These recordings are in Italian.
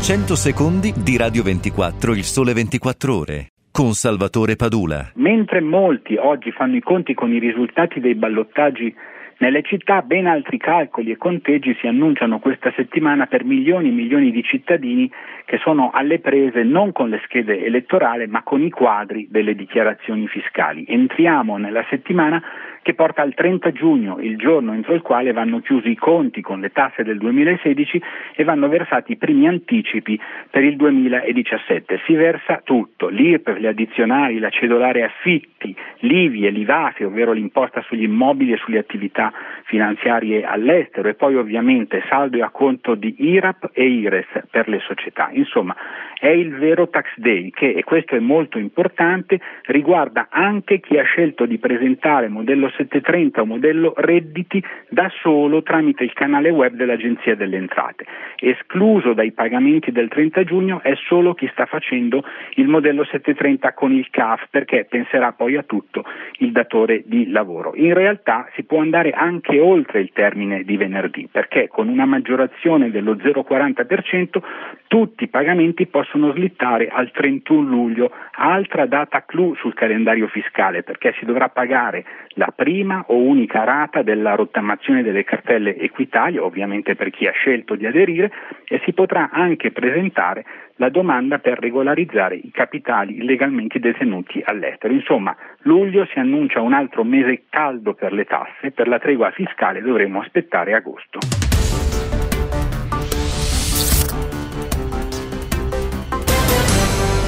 100 secondi di Radio 24 Il Sole 24 Ore con Salvatore Padula. Mentre molti oggi fanno i conti con i risultati dei ballottaggi nelle città ben altri calcoli e conteggi si annunciano questa settimana per milioni e milioni di cittadini che sono alle prese non con le schede elettorali ma con i quadri delle dichiarazioni fiscali. Entriamo nella settimana che porta al 30 giugno, il giorno entro il quale vanno chiusi i conti con le tasse del 2016 e vanno versati i primi anticipi per il 2017. Si versa tutto, l'IRPEF, le addizionali, la cedolare affitti, l'IVI e l'IVAFI, ovvero l'imposta sugli immobili e sulle attività finanziarie all'estero e poi ovviamente saldo e acconto di IRAP e IRES per le società. Insomma, è il vero tax day che, e questo è molto importante, riguarda anche chi ha scelto di presentare modello 730 o modello redditi da solo tramite il canale web dell'Agenzia delle Entrate. Escluso dai pagamenti del 30 giugno è solo chi sta facendo il modello 730 con il CAF perché penserà poi a tutto il datore di lavoro. In realtà si può andare anche oltre il termine di venerdì perché con una maggiorazione dello 0,40% tutti i pagamenti possono slittare al 31 luglio, altra data clou sul calendario fiscale perché si dovrà pagare la prima o unica rata della rottamazione delle cartelle Equitalia, ovviamente per chi ha scelto di aderire, e si potrà anche presentare la domanda per regolarizzare i capitali illegalmente detenuti all'estero. Insomma, luglio si annuncia un altro mese caldo per le tasse, per la tregua fiscale dovremo aspettare agosto.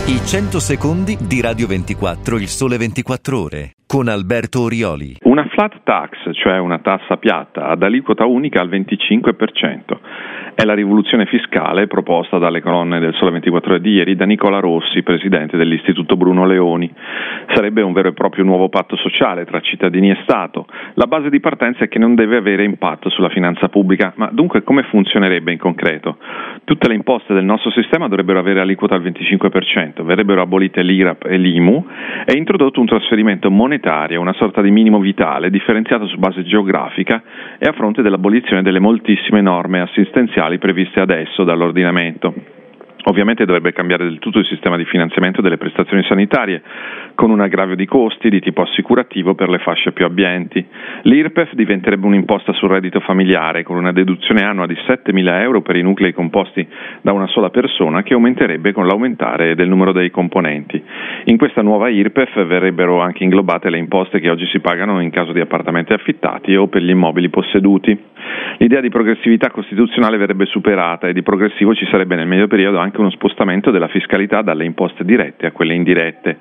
I 100 secondi di Radio 24 Il Sole 24 Ore con Alberto Orioli. Una flat tax, cioè una tassa piatta ad aliquota unica al 25%. È la rivoluzione fiscale proposta dalle colonne del Sole 24 Ore di ieri da Nicola Rossi, presidente dell'Istituto Bruno Leoni. Sarebbe un vero e proprio nuovo patto sociale tra cittadini e Stato. La base di partenza è che non deve avere impatto sulla finanza pubblica, ma dunque come funzionerebbe in concreto? Tutte le imposte del nostro sistema dovrebbero avere aliquota al 25%, verrebbero abolite l'IRAP e l'IMU e introdotto un trasferimento monetario, una sorta di minimo vitale, differenziato su base geografica e a fronte dell'abolizione delle moltissime norme assistenziali previste adesso dall'ordinamento. Ovviamente dovrebbe cambiare del tutto il sistema di finanziamento delle prestazioni sanitarie, con un aggravio di costi di tipo assicurativo per le fasce più abbienti. L'IRPEF diventerebbe un'imposta sul reddito familiare, con una deduzione annua di 7.000 euro per i nuclei composti da una sola persona, che aumenterebbe con l'aumentare del numero dei componenti. In questa nuova IRPEF verrebbero anche inglobate le imposte che oggi si pagano in caso di appartamenti affittati o per gli immobili posseduti. L'idea di progressività costituzionale verrebbe superata e di progressivo ci sarebbe nel medio periodo anche uno spostamento della fiscalità dalle imposte dirette a quelle indirette.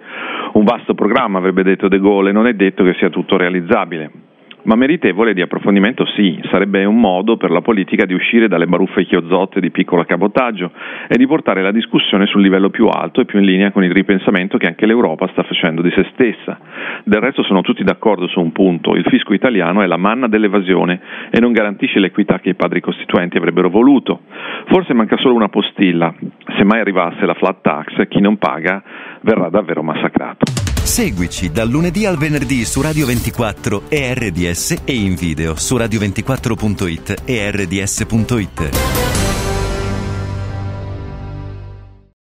Un vasto programma, avrebbe detto De Gaulle, non è detto che sia tutto realizzabile ma meritevole di approfondimento sì, sarebbe un modo per la politica di uscire dalle baruffe chiozzotte di piccolo cabotaggio e di portare la discussione sul livello più alto e più in linea con il ripensamento che anche l'Europa sta facendo di se stessa. Del resto sono tutti d'accordo su un punto, il fisco italiano è la manna dell'evasione e non garantisce l'equità che i padri costituenti avrebbero voluto. Forse manca solo una postilla, se mai arrivasse la flat tax chi non paga verrà davvero massacrato. Seguici dal lunedì al venerdì su Radio 24 e RDS e in video su radio24.it e rds.it.